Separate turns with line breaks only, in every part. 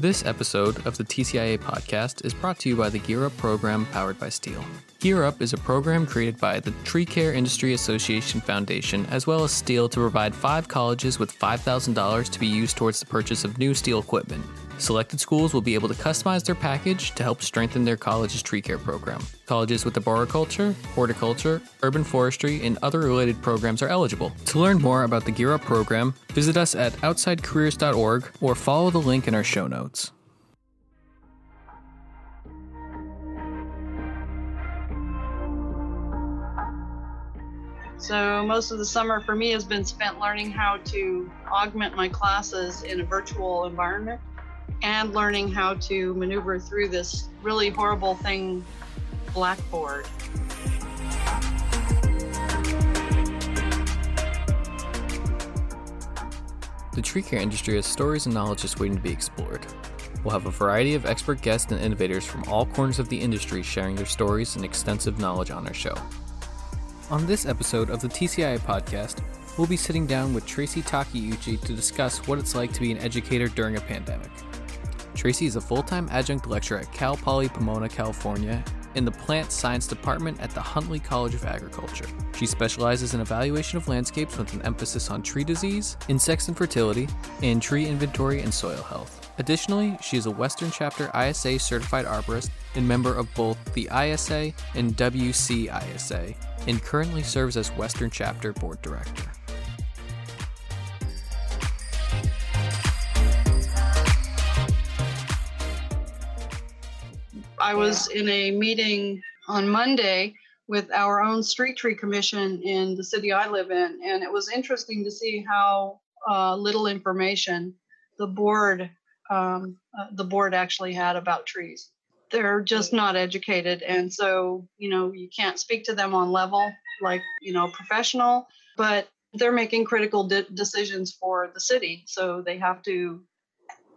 This episode of the TCIA podcast is brought to you by the Gear Up program powered by STIHL. Gear Up is a program created by the Tree Care Industry Association Foundation as well as STIHL to provide five colleges with $5,000 to be used towards the purchase of new STIHL equipment. Selected schools will be able to customize their package to help strengthen their college's tree care program. Colleges with arboriculture, horticulture, urban forestry, and other related programs are eligible. To learn more about the Gear Up program, visit us at outsidecareers.org or follow the link in our show notes.
So most of the summer for me has been spent learning how to augment my classes in a virtual environment and learning how to maneuver through this really horrible thing, Blackboard.
The tree care industry has stories and knowledge just waiting to be explored. We'll have a variety of expert guests and innovators from all corners of the industry sharing their stories and extensive knowledge on our show. On this episode of the TCI podcast, we'll be sitting down with Tracy Takeuchi to discuss what it's like to be an educator during a pandemic. Tracy is a full time adjunct lecturer at Cal Poly Pomona, California, in the Plant Science Department at the Huntley College of Agriculture. She specializes in evaluation of landscapes with an emphasis on tree disease, insects and fertility, and tree inventory and soil health. Additionally, she is a Western Chapter ISA certified arborist and member of both the ISA and WCISA, and currently serves as Western Chapter Board Director.
I was in a meeting on Monday with our own street tree commission in the city I live in, and it was interesting to see how uh, little information the board um, uh, the board actually had about trees. They're just not educated, and so you know you can't speak to them on level like you know professional, but they're making critical de- decisions for the city, so they have to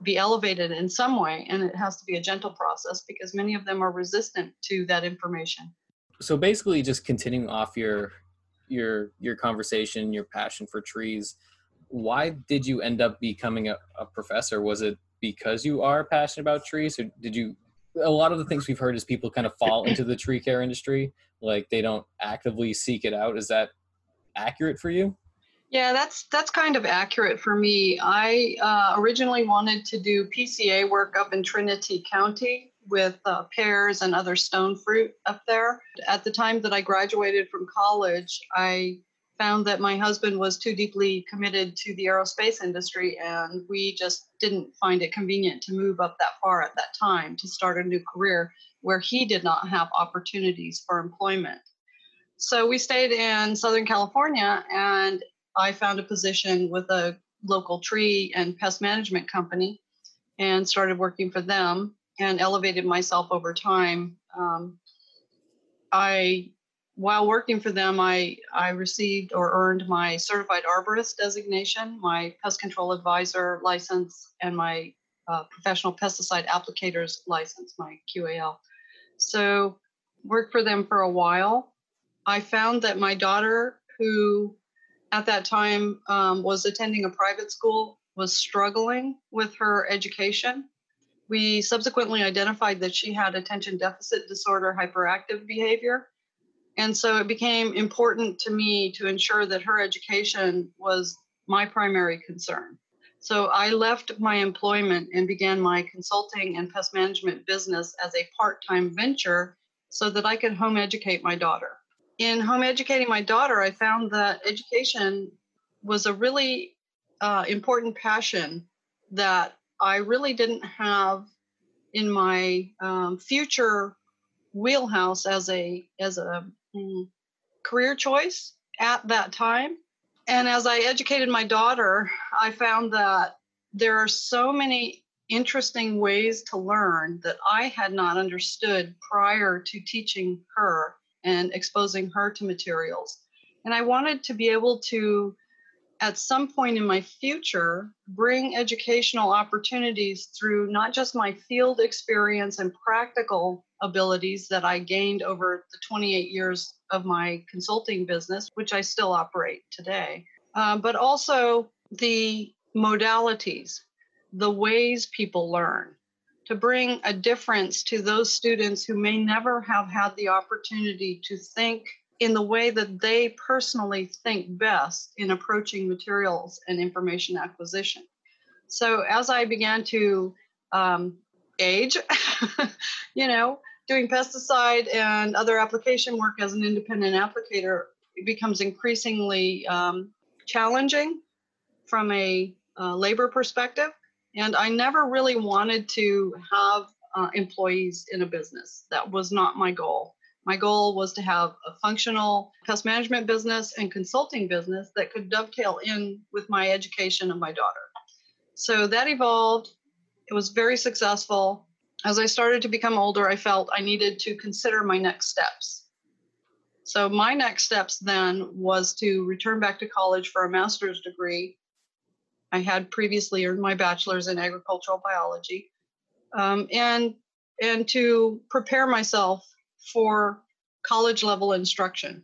be elevated in some way and it has to be a gentle process because many of them are resistant to that information.
So basically just continuing off your your your conversation your passion for trees why did you end up becoming a, a professor? Was it because you are passionate about trees or did you a lot of the things we've heard is people kind of fall into the tree care industry like they don't actively seek it out. Is that accurate for you
yeah, that's that's kind of accurate for me. I uh, originally wanted to do PCA work up in Trinity County with uh, pears and other stone fruit up there. At the time that I graduated from college, I found that my husband was too deeply committed to the aerospace industry, and we just didn't find it convenient to move up that far at that time to start a new career where he did not have opportunities for employment. So we stayed in Southern California, and I found a position with a local tree and pest management company and started working for them and elevated myself over time. Um, I, while working for them, I, I received or earned my certified arborist designation, my pest control advisor license, and my uh, professional pesticide applicators license, my QAL. So, worked for them for a while. I found that my daughter, who at that time um, was attending a private school, was struggling with her education. We subsequently identified that she had attention deficit disorder hyperactive behavior. And so it became important to me to ensure that her education was my primary concern. So I left my employment and began my consulting and pest management business as a part time venture so that I could home educate my daughter in home educating my daughter, I found that education was a really uh, important passion that I really didn't have in my um, future wheelhouse as a as a um, career choice at that time. And as I educated my daughter, I found that there are so many interesting ways to learn that I had not understood prior to teaching her and exposing her to materials. And I wanted to be able to, at some point in my future, bring educational opportunities through not just my field experience and practical abilities that I gained over the 28 years of my consulting business, which I still operate today, uh, but also the modalities. the ways people learn, to bring a difference to those students who may never have had the opportunity to think in the way that they personally think best in approaching materials and information acquisition. So as I began to um, age, you know, doing pesticide and other application work as an independent applicator, becomes increasingly um, challenging from a uh, labor perspective. And I never really wanted to have uh, employees in a business. That was not my goal. My goal was to have a functional pest management business and consulting business that could dovetail in with my education of my daughter. So that evolved. It was very successful. As I started to become older, I felt I needed to consider my next steps. So my next steps then was to return back to college for a master's degree. I had previously earned my bachelor's in agricultural biology, um, and and to prepare myself for college level instruction,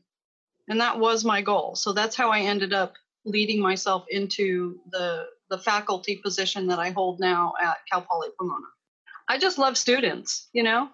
and that was my goal. So that's how I ended up leading myself into the the faculty position that I hold now at Cal Poly Pomona. I just love students, you know.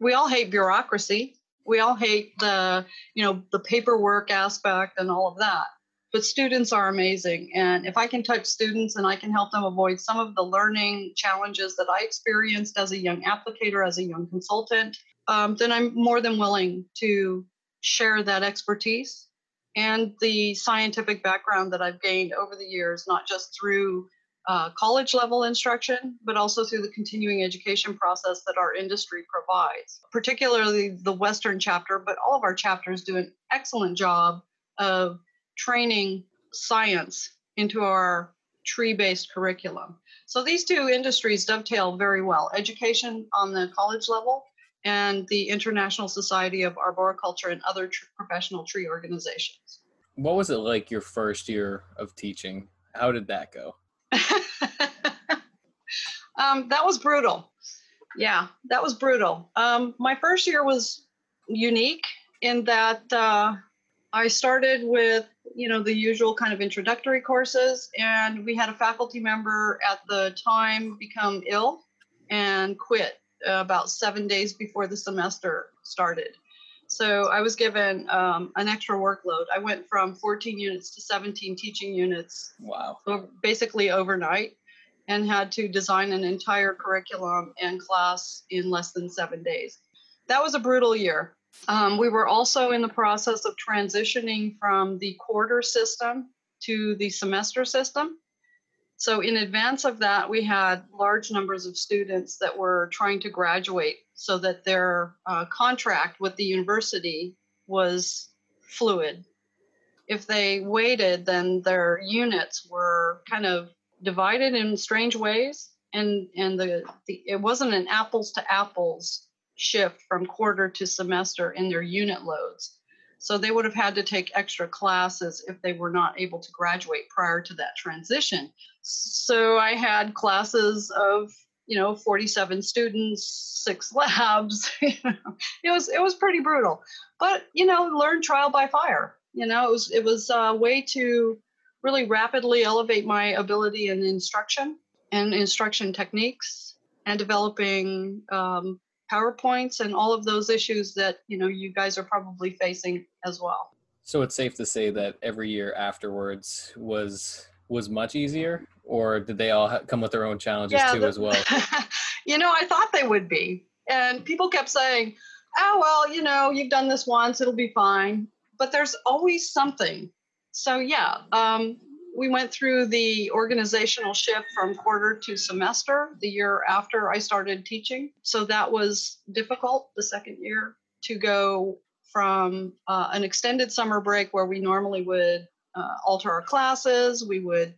We all hate bureaucracy. We all hate the, you know, the paperwork aspect and all of that. But students are amazing. And if I can touch students and I can help them avoid some of the learning challenges that I experienced as a young applicator, as a young consultant, um, then I'm more than willing to share that expertise and the scientific background that I've gained over the years, not just through uh, college level instruction, but also through the continuing education process that our industry provides, particularly the Western chapter, but all of our chapters do an excellent job of training science into our tree based curriculum. So these two industries dovetail very well education on the college level and the International Society of Arboriculture and other tr- professional tree organizations.
What was it like your first year of teaching? How did that go?
um, that was brutal. Yeah, that was brutal. Um, my first year was unique in that uh, I started with you know the usual kind of introductory courses, and we had a faculty member at the time become ill and quit uh, about seven days before the semester started. So I was given um, an extra workload. I went from 14 units to 17 teaching units.
Wow.
Basically overnight, and had to design an entire curriculum and class in less than seven days. That was a brutal year. Um, we were also in the process of transitioning from the quarter system to the semester system. So, in advance of that, we had large numbers of students that were trying to graduate so that their uh, contract with the university was fluid. If they waited, then their units were kind of divided in strange ways, and and the, the it wasn't an apples to apples shift from quarter to semester in their unit loads. So they would have had to take extra classes if they were not able to graduate prior to that transition. So I had classes of you know 47 students six labs it was it was pretty brutal but you know learn trial by fire you know it was it was a way to really rapidly elevate my ability in instruction and instruction techniques and developing um, powerpoints and all of those issues that you know you guys are probably facing as well.
So it's safe to say that every year afterwards was was much easier or did they all come with their own challenges yeah, too the, as well?
You know i thought they would be. And people kept saying oh well you know you've done this once it'll be fine. But there's always something. So yeah um, we went through the organizational shift from quarter to semester the year after i started teaching so that was difficult the second year to go from uh, an extended summer break where we normally would uh, alter our classes. We would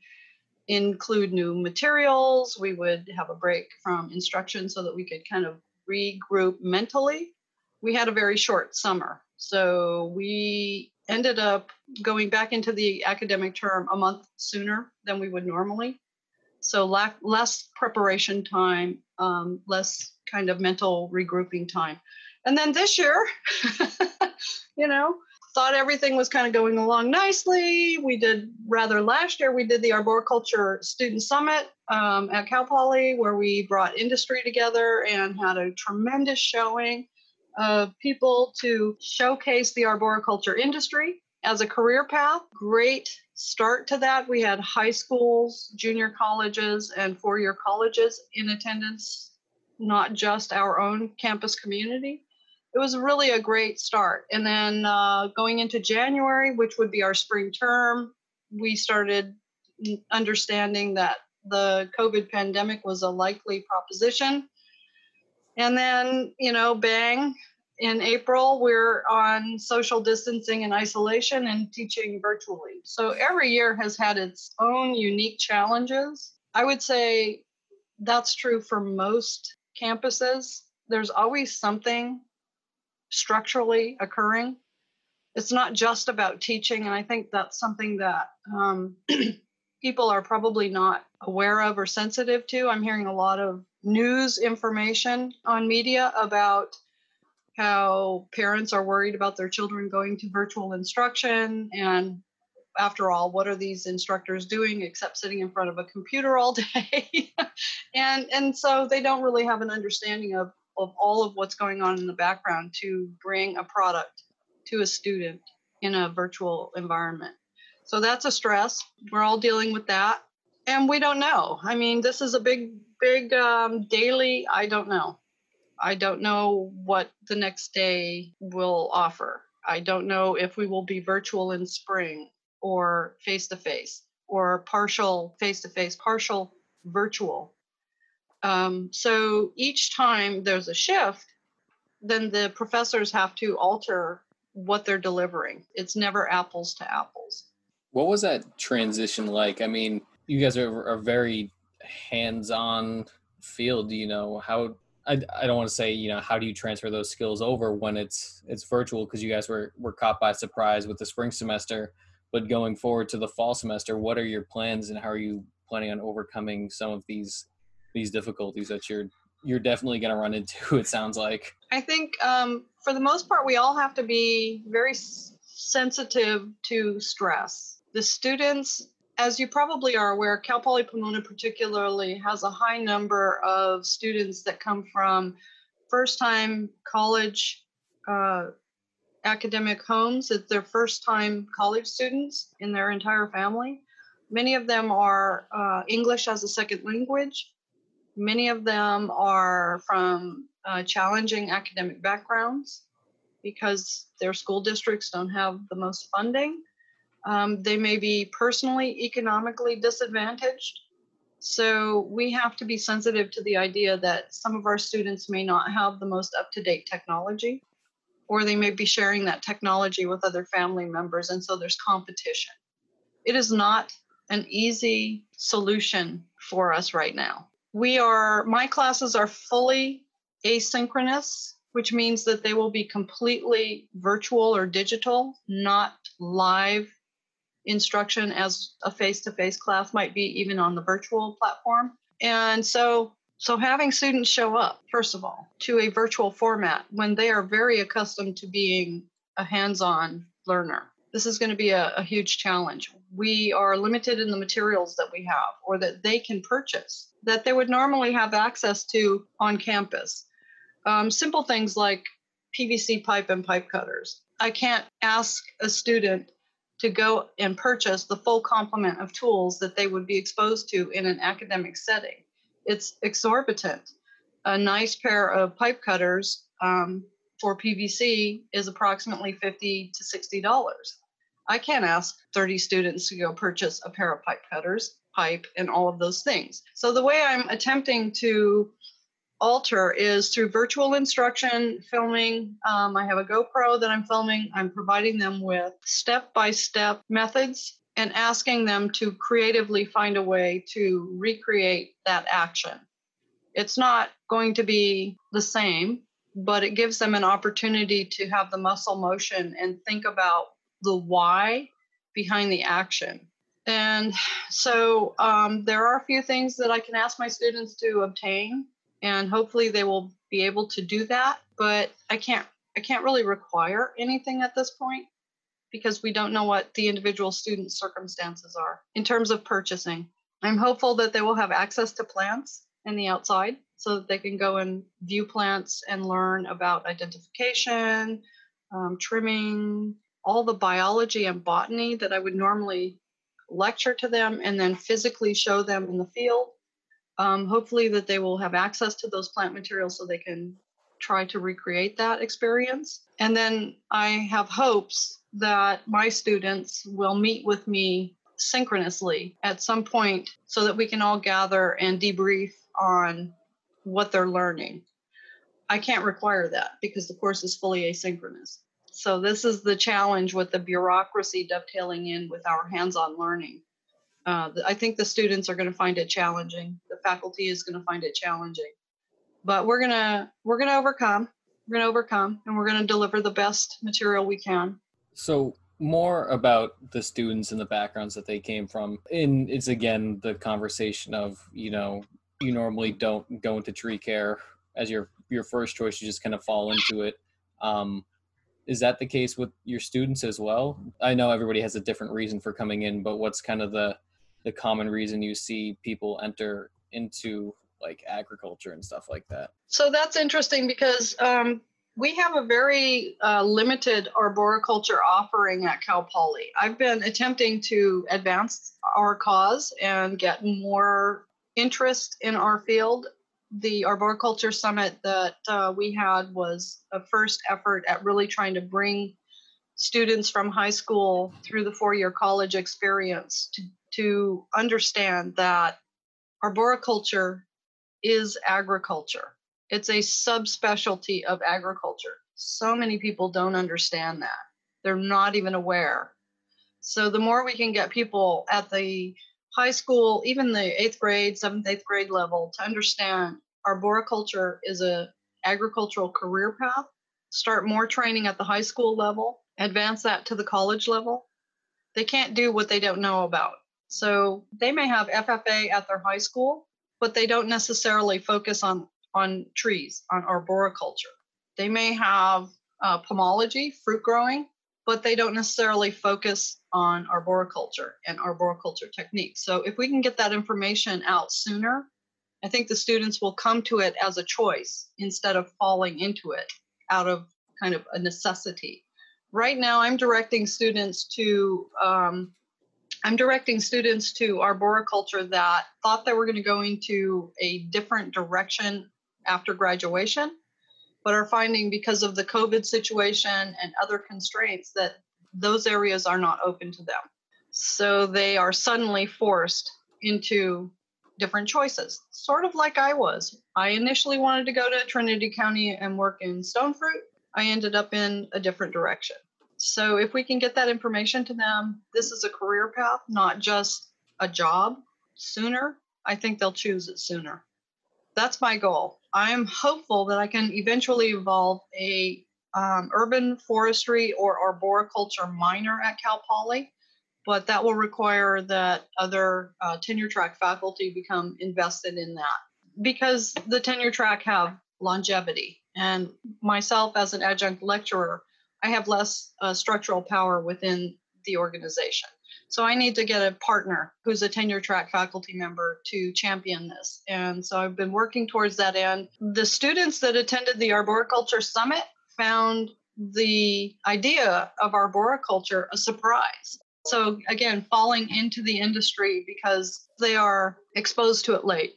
include new materials. We would have a break from instruction so that we could kind of regroup mentally. We had a very short summer. So we ended up going back into the academic term a month sooner than we would normally. So lack, less preparation time, um, less kind of mental regrouping time. And then this year, you know, thought everything was kind of going along nicely. We did rather last year, we did the Arboriculture Student Summit um, at Cal Poly, where we brought industry together and had a tremendous showing of people to showcase the arboriculture industry as a career path. Great start to that. We had high schools, junior colleges, and four year colleges in attendance, not just our own campus community. It was really a great start. And then uh, going into January, which would be our spring term, we started understanding that the COVID pandemic was a likely proposition. And then, you know, bang, in April, we're on social distancing and isolation and teaching virtually. So every year has had its own unique challenges. I would say that's true for most campuses. There's always something structurally occurring. It's not just about teaching. And I think that's something that um, people are probably not aware of or sensitive to. I'm hearing a lot of news information on media about how parents are worried about their children going to virtual instruction and after all what are these instructors doing except sitting in front of a computer all day and and so they don't really have an understanding of of all of what's going on in the background to bring a product to a student in a virtual environment so that's a stress we're all dealing with that and we don't know i mean this is a big big um, daily i don't know I don't know what the next day will offer. I don't know if we will be virtual in spring or face to face or partial face to face, partial virtual. Um, so each time there's a shift, then the professors have to alter what they're delivering. It's never apples to apples.
What was that transition like? I mean, you guys are, a very hands on field. You know, how I, I don't want to say you know how do you transfer those skills over when it's it's virtual because you guys were were caught by surprise with the spring semester but going forward to the fall semester what are your plans and how are you planning on overcoming some of these these difficulties that you're you're definitely going to run into it sounds like
i think um, for the most part we all have to be very sensitive to stress the students as you probably are aware, Cal Poly Pomona particularly has a high number of students that come from first time college uh, academic homes. It's their first time college students in their entire family. Many of them are uh, English as a second language. Many of them are from uh, challenging academic backgrounds because their school districts don't have the most funding. Um, they may be personally, economically disadvantaged. So we have to be sensitive to the idea that some of our students may not have the most up to date technology, or they may be sharing that technology with other family members. And so there's competition. It is not an easy solution for us right now. We are, my classes are fully asynchronous, which means that they will be completely virtual or digital, not live instruction as a face-to-face class might be even on the virtual platform. And so so having students show up first of all to a virtual format when they are very accustomed to being a hands-on learner this is going to be a, a huge challenge. We are limited in the materials that we have or that they can purchase that they would normally have access to on campus. Um, simple things like pvc pipe and pipe cutters. I can't ask a student to go and purchase the full complement of tools that they would be exposed to in an academic setting. It's exorbitant. A nice pair of pipe cutters um, for PVC is approximately 50 to 60 dollars. I can't ask 30 students to go purchase a pair of pipe cutters, pipe, and all of those things. So the way I'm attempting to alter is through virtual instruction filming. Um, I have a GoPro that I'm filming. I'm providing them with step by step methods and asking them to creatively find a way to recreate that action. It's not going to be the same, but it gives them an opportunity to have the muscle motion and think about the why behind the action. And so um, there are a few things that I can ask my students to obtain and hopefully they will be able to do that but i can't i can't really require anything at this point because we don't know what the individual student's circumstances are in terms of purchasing. I'm hopeful that they will have access to plants in the outside so that they can go and view plants and learn about identification, um, trimming, all the biology and botany that I would normally lecture to them and then physically show them in the field. Um, hopefully, that they will have access to those plant materials so they can try to recreate that experience. And then I have hopes that my students will meet with me synchronously at some point so that we can all gather and debrief on what they're learning. I can't require that because the course is fully asynchronous. So, this is the challenge with the bureaucracy dovetailing in with our hands on learning. Uh, I think the students are going to find it challenging. The faculty is going to find it challenging, but we're gonna we're gonna overcome. We're gonna overcome, and we're gonna deliver the best material we can.
So more about the students and the backgrounds that they came from. And it's again the conversation of you know you normally don't go into tree care as your your first choice. You just kind of fall into it. Um, is that the case with your students as well? I know everybody has a different reason for coming in, but what's kind of the the common reason you see people enter into like agriculture and stuff like that?
So that's interesting because um, we have a very uh, limited arboriculture offering at Cal Poly. I've been attempting to advance our cause and get more interest in our field. The arboriculture summit that uh, we had was a first effort at really trying to bring students from high school through the four year college experience to, to understand that arboriculture is agriculture it's a subspecialty of agriculture. So many people don't understand that. They're not even aware. So the more we can get people at the high school, even the eighth grade, seventh, eighth grade level to understand arboriculture is a agricultural career path, start more training at the high school level, advance that to the college level. They can't do what they don't know about. So they may have FFA at their high school, but they don't necessarily focus on on trees, on arboriculture. They may have uh, pomology, fruit growing, but they don't necessarily focus on arboriculture and arboriculture techniques. So if we can get that information out sooner, I think the students will come to it as a choice instead of falling into it out of kind of a necessity. Right now, I'm directing students to um, I'm directing students to arboriculture that thought they were going to go into a different direction after graduation, but are finding because of the COVID situation and other constraints that those areas are not open to them. So they are suddenly forced into different choices, sort of like I was. I initially wanted to go to Trinity County and work in stone fruit. I ended up in a different direction. So if we can get that information to them, this is a career path, not just a job sooner, I think they'll choose it sooner. That's my goal. I'm hopeful that I can eventually evolve a um, urban forestry or arboriculture minor at Cal Poly, but that will require that other uh, tenure track faculty become invested in that because the tenure track have longevity. And myself, as an adjunct lecturer, I have less uh, structural power within the organization. So I need to get a partner who's a tenure track faculty member to champion this. And so I've been working towards that end. The students that attended the Arboriculture Summit found the idea of arboriculture a surprise. So again, falling into the industry because they are exposed to it late.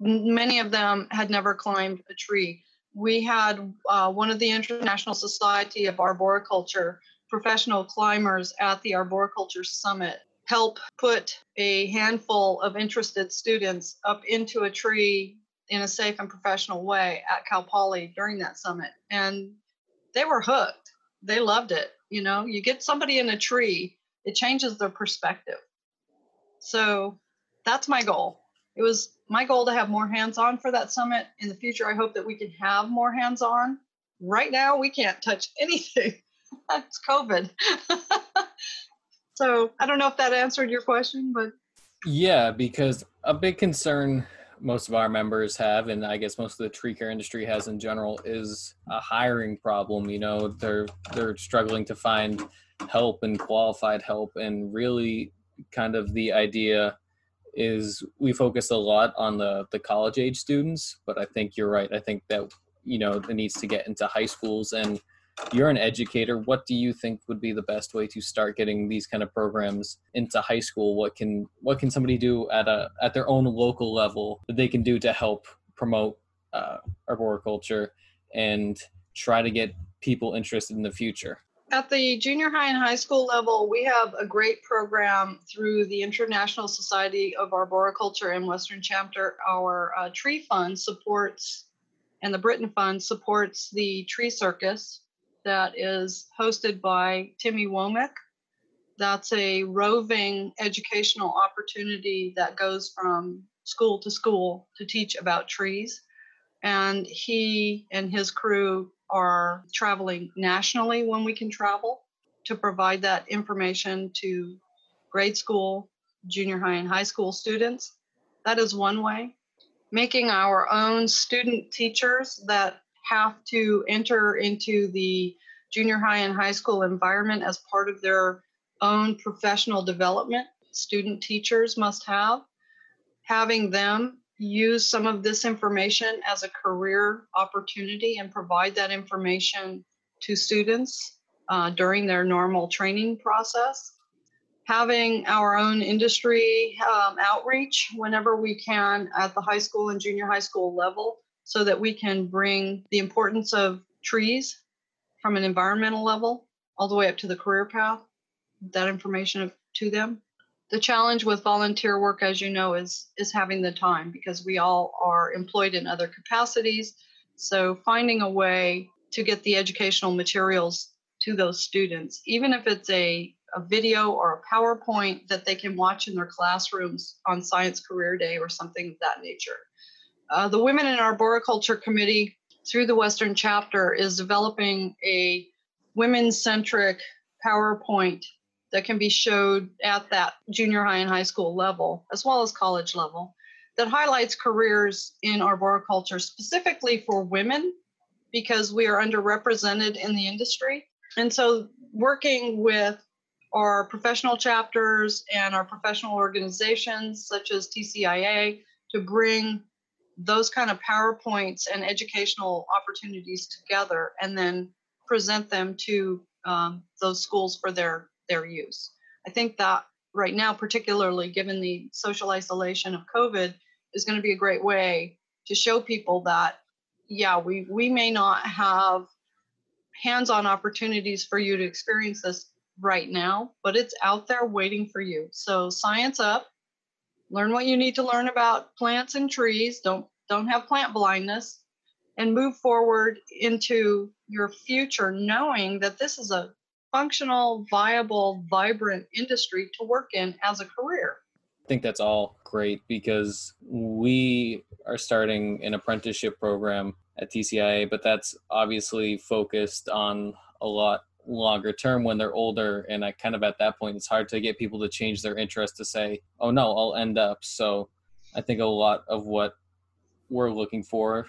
Many of them had never climbed a tree. We had uh, one of the International Society of Arboriculture professional climbers at the Arboriculture Summit help put a handful of interested students up into a tree in a safe and professional way at Cal Poly during that summit. And they were hooked. They loved it. You know, you get somebody in a tree, it changes their perspective. So that's my goal. It was my goal to have more hands on for that summit. In the future, I hope that we can have more hands on. Right now, we can't touch anything. it's COVID. so I don't know if that answered your question, but
yeah, because a big concern most of our members have, and I guess most of the tree care industry has in general, is a hiring problem. You know, they're they're struggling to find help and qualified help, and really, kind of the idea is we focus a lot on the the college age students, but I think you're right. I think that you know it needs to get into high schools. And you're an educator. What do you think would be the best way to start getting these kind of programs into high school? What can what can somebody do at a at their own local level that they can do to help promote uh, arboriculture and try to get people interested in the future
at the junior high and high school level, we have a great program through the International Society of Arboriculture and Western Chapter. Our uh, tree fund supports, and the Britton Fund supports the tree circus, that is hosted by Timmy Womack. That's a roving educational opportunity that goes from school to school to teach about trees. And he and his crew are traveling nationally when we can travel to provide that information to grade school, junior high, and high school students. That is one way. Making our own student teachers that have to enter into the junior high and high school environment as part of their own professional development. Student teachers must have. Having them use some of this information as a career opportunity and provide that information to students uh, during their normal training process. Having our own industry um, outreach whenever we can at the high school and junior high school level so that we can bring the importance of trees from an environmental level all the way up to the career path, that information to them. The challenge with volunteer work, as you know, is is having the time because we all are employed in other capacities. So finding a way to get the educational materials to those students, even if it's a, a video or a PowerPoint that they can watch in their classrooms on Science Career Day or something of that nature. Uh, the Women in Arboriculture Committee through the Western chapter is developing a women centric PowerPoint that can be showed at that junior high and high school level, as well as college level, that highlights careers in arboriculture specifically for women because we are underrepresented in the industry. And so, working with our professional chapters and our professional organizations, such as TCIA, to bring those kind of PowerPoints and educational opportunities together and then present them to um, those schools for their, their use. I think that right now, particularly given the social isolation of COVID, is going to be a great way to show people that, yeah, we, we may not have hands on opportunities for you to experience this right now, but it's out there waiting for you. So, science up, learn what you need to learn about plants and trees don't don't have plant blindness and move forward into your future knowing that this is a functional viable vibrant industry to work in as a career.
I think that's all great because we are starting an apprenticeship program at tcia but that's obviously focused on a lot longer term when they're older. And i kind of at that point it's hard to get people to change their interest to say oh no i'll end up. So i think a lot of what we're looking for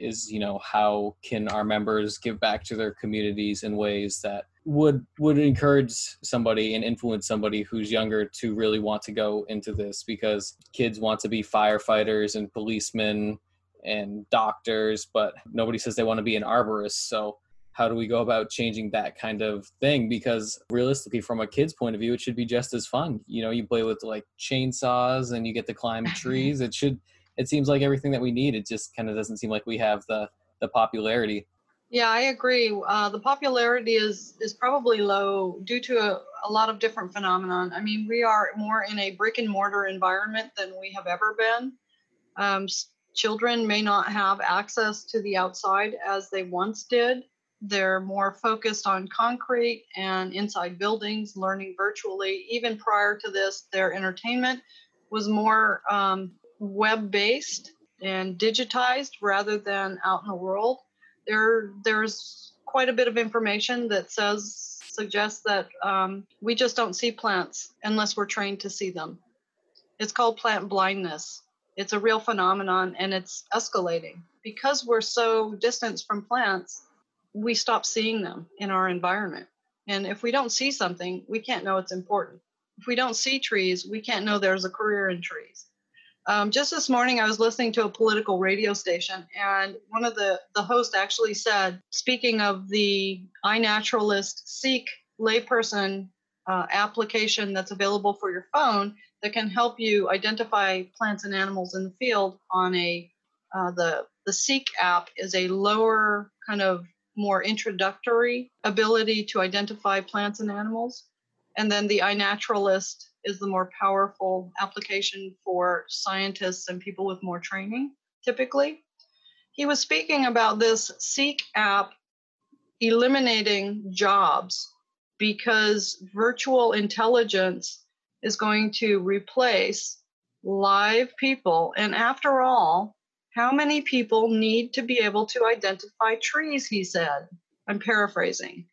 is you know how can our members give back to their communities in ways that would would encourage somebody and influence somebody who's younger to really want to go into this because kids want to be firefighters and policemen and doctors but nobody says they want to be an arborist. So how do we go about changing that kind of thing? Because realistically from a kid's point of view it should be just as fun. You know you play with like chainsaws and you get to climb trees. It should it seems like everything that we need it just kind of doesn't seem like we have the the popularity
yeah i agree. Uh, the popularity is is probably low due to a, a lot of different phenomenon. I mean we are more in a brick and mortar environment than we have ever been. Um, children may not have access to the outside as they once did. They're more focused on concrete and inside buildings learning virtually. Even prior to this their entertainment was more um, web based and digitized rather than out in the world. There, there's quite a bit of information that says suggests that um, we just don't see plants unless we're trained to see them. It's called plant blindness. It's a real phenomenon and it's escalating. Because we're so distant from plants, we stop seeing them in our environment. And if we don't see something, we can't know it's important. If we don't see trees, we can't know there's a career in trees. Um, just this morning, I was listening to a political radio station, and one of the the hosts actually said, speaking of the iNaturalist Seek layperson uh, application that's available for your phone that can help you identify plants and animals in the field on a uh, the the Seek app is a lower kind of more introductory ability to identify plants and animals. And then the iNaturalist is the more powerful application for scientists and people with more training, typically. He was speaking about this Seek app eliminating jobs because virtual intelligence is going to replace live people. And after all, how many people need to be able to identify trees? He said. I'm paraphrasing.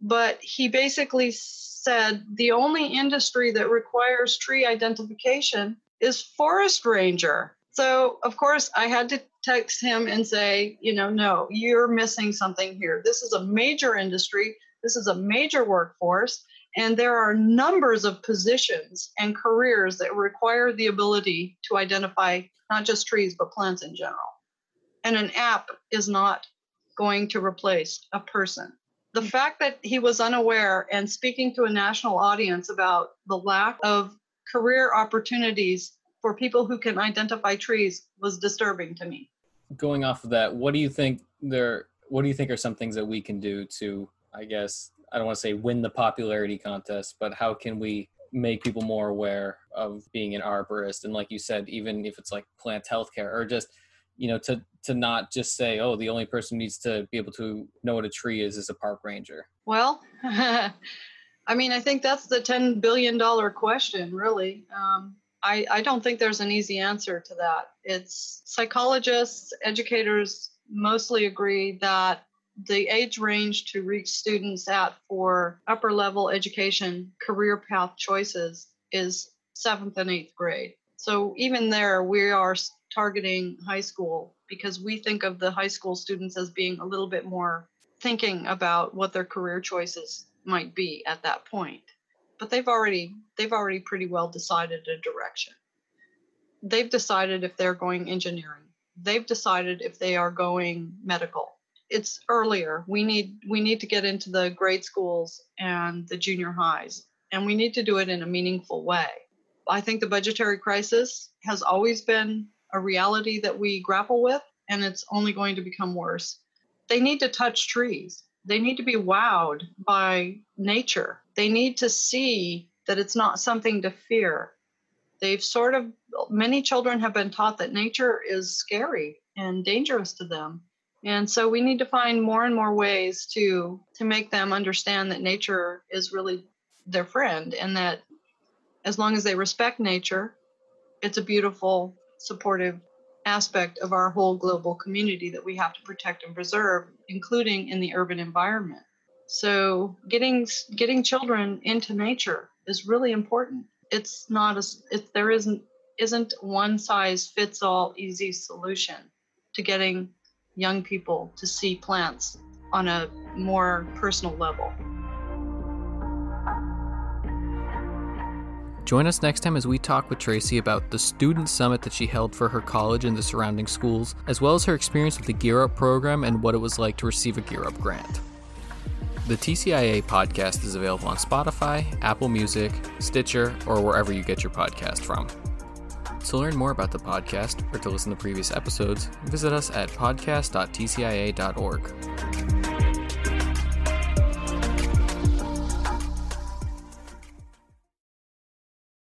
But he basically said the only industry that requires tree identification is forest ranger. So, of course, I had to text him and say, you know, no, you're missing something here. This is a major industry, this is a major workforce, and there are numbers of positions and careers that require the ability to identify not just trees, but plants in general. And an app is not going to replace a person. The fact that he was unaware and speaking to a national audience about the lack of career opportunities for people who can identify trees was disturbing to me.
Going off of that, what do you think there what do you think are some things that we can do to I guess I don't want to say win the popularity contest, but how can we make people more aware of being an arborist and like you said even if it's like plant healthcare or just you know to to not just say oh the only person needs to be able to know what a tree is is a park ranger.
Well i mean i think that's the 10 billion dollar question really. Um, I, I don't think there's an easy answer to that. It's psychologists educators mostly agree that the age range to reach students at for upper level education career path choices is seventh and eighth grade. So even there, we are targeting high school because we think of the high school students as being a little bit more thinking about what their career choices might be at that point. But they've already they've already pretty well decided a direction. They've decided if they're going engineering. They've decided if they are going medical it's earlier. We need we need to get into the grade schools and the junior highs, and we need to do it in a meaningful way. I think the budgetary crisis has always been a reality that we grapple with, and it's only going to become worse. They need to touch trees. They need to be wowed by nature. They need to see that it's not something to fear. They've sort of, many children have been taught that nature is scary and dangerous to them and so we need to find more and more ways to to make them understand that nature is really their friend and that as long as they respect nature it's a beautiful supportive aspect of our whole global community that we have to protect and preserve including in the urban environment so getting getting children into nature is really important it's not as if there isn't isn't one size fits all easy solution to getting young people to see plants on a more personal level.
Join us next time as we talk with Tracy about the student summit that she held for her college and the surrounding schools, as well as her experience with the Gear Up program and what it was like to receive a Gear Up grant. The TCIA podcast is available on Spotify, Apple Music, Stitcher, or wherever you get your podcast from. To learn more about the podcast or to listen to previous episodes, visit us at podcast.tcia.org.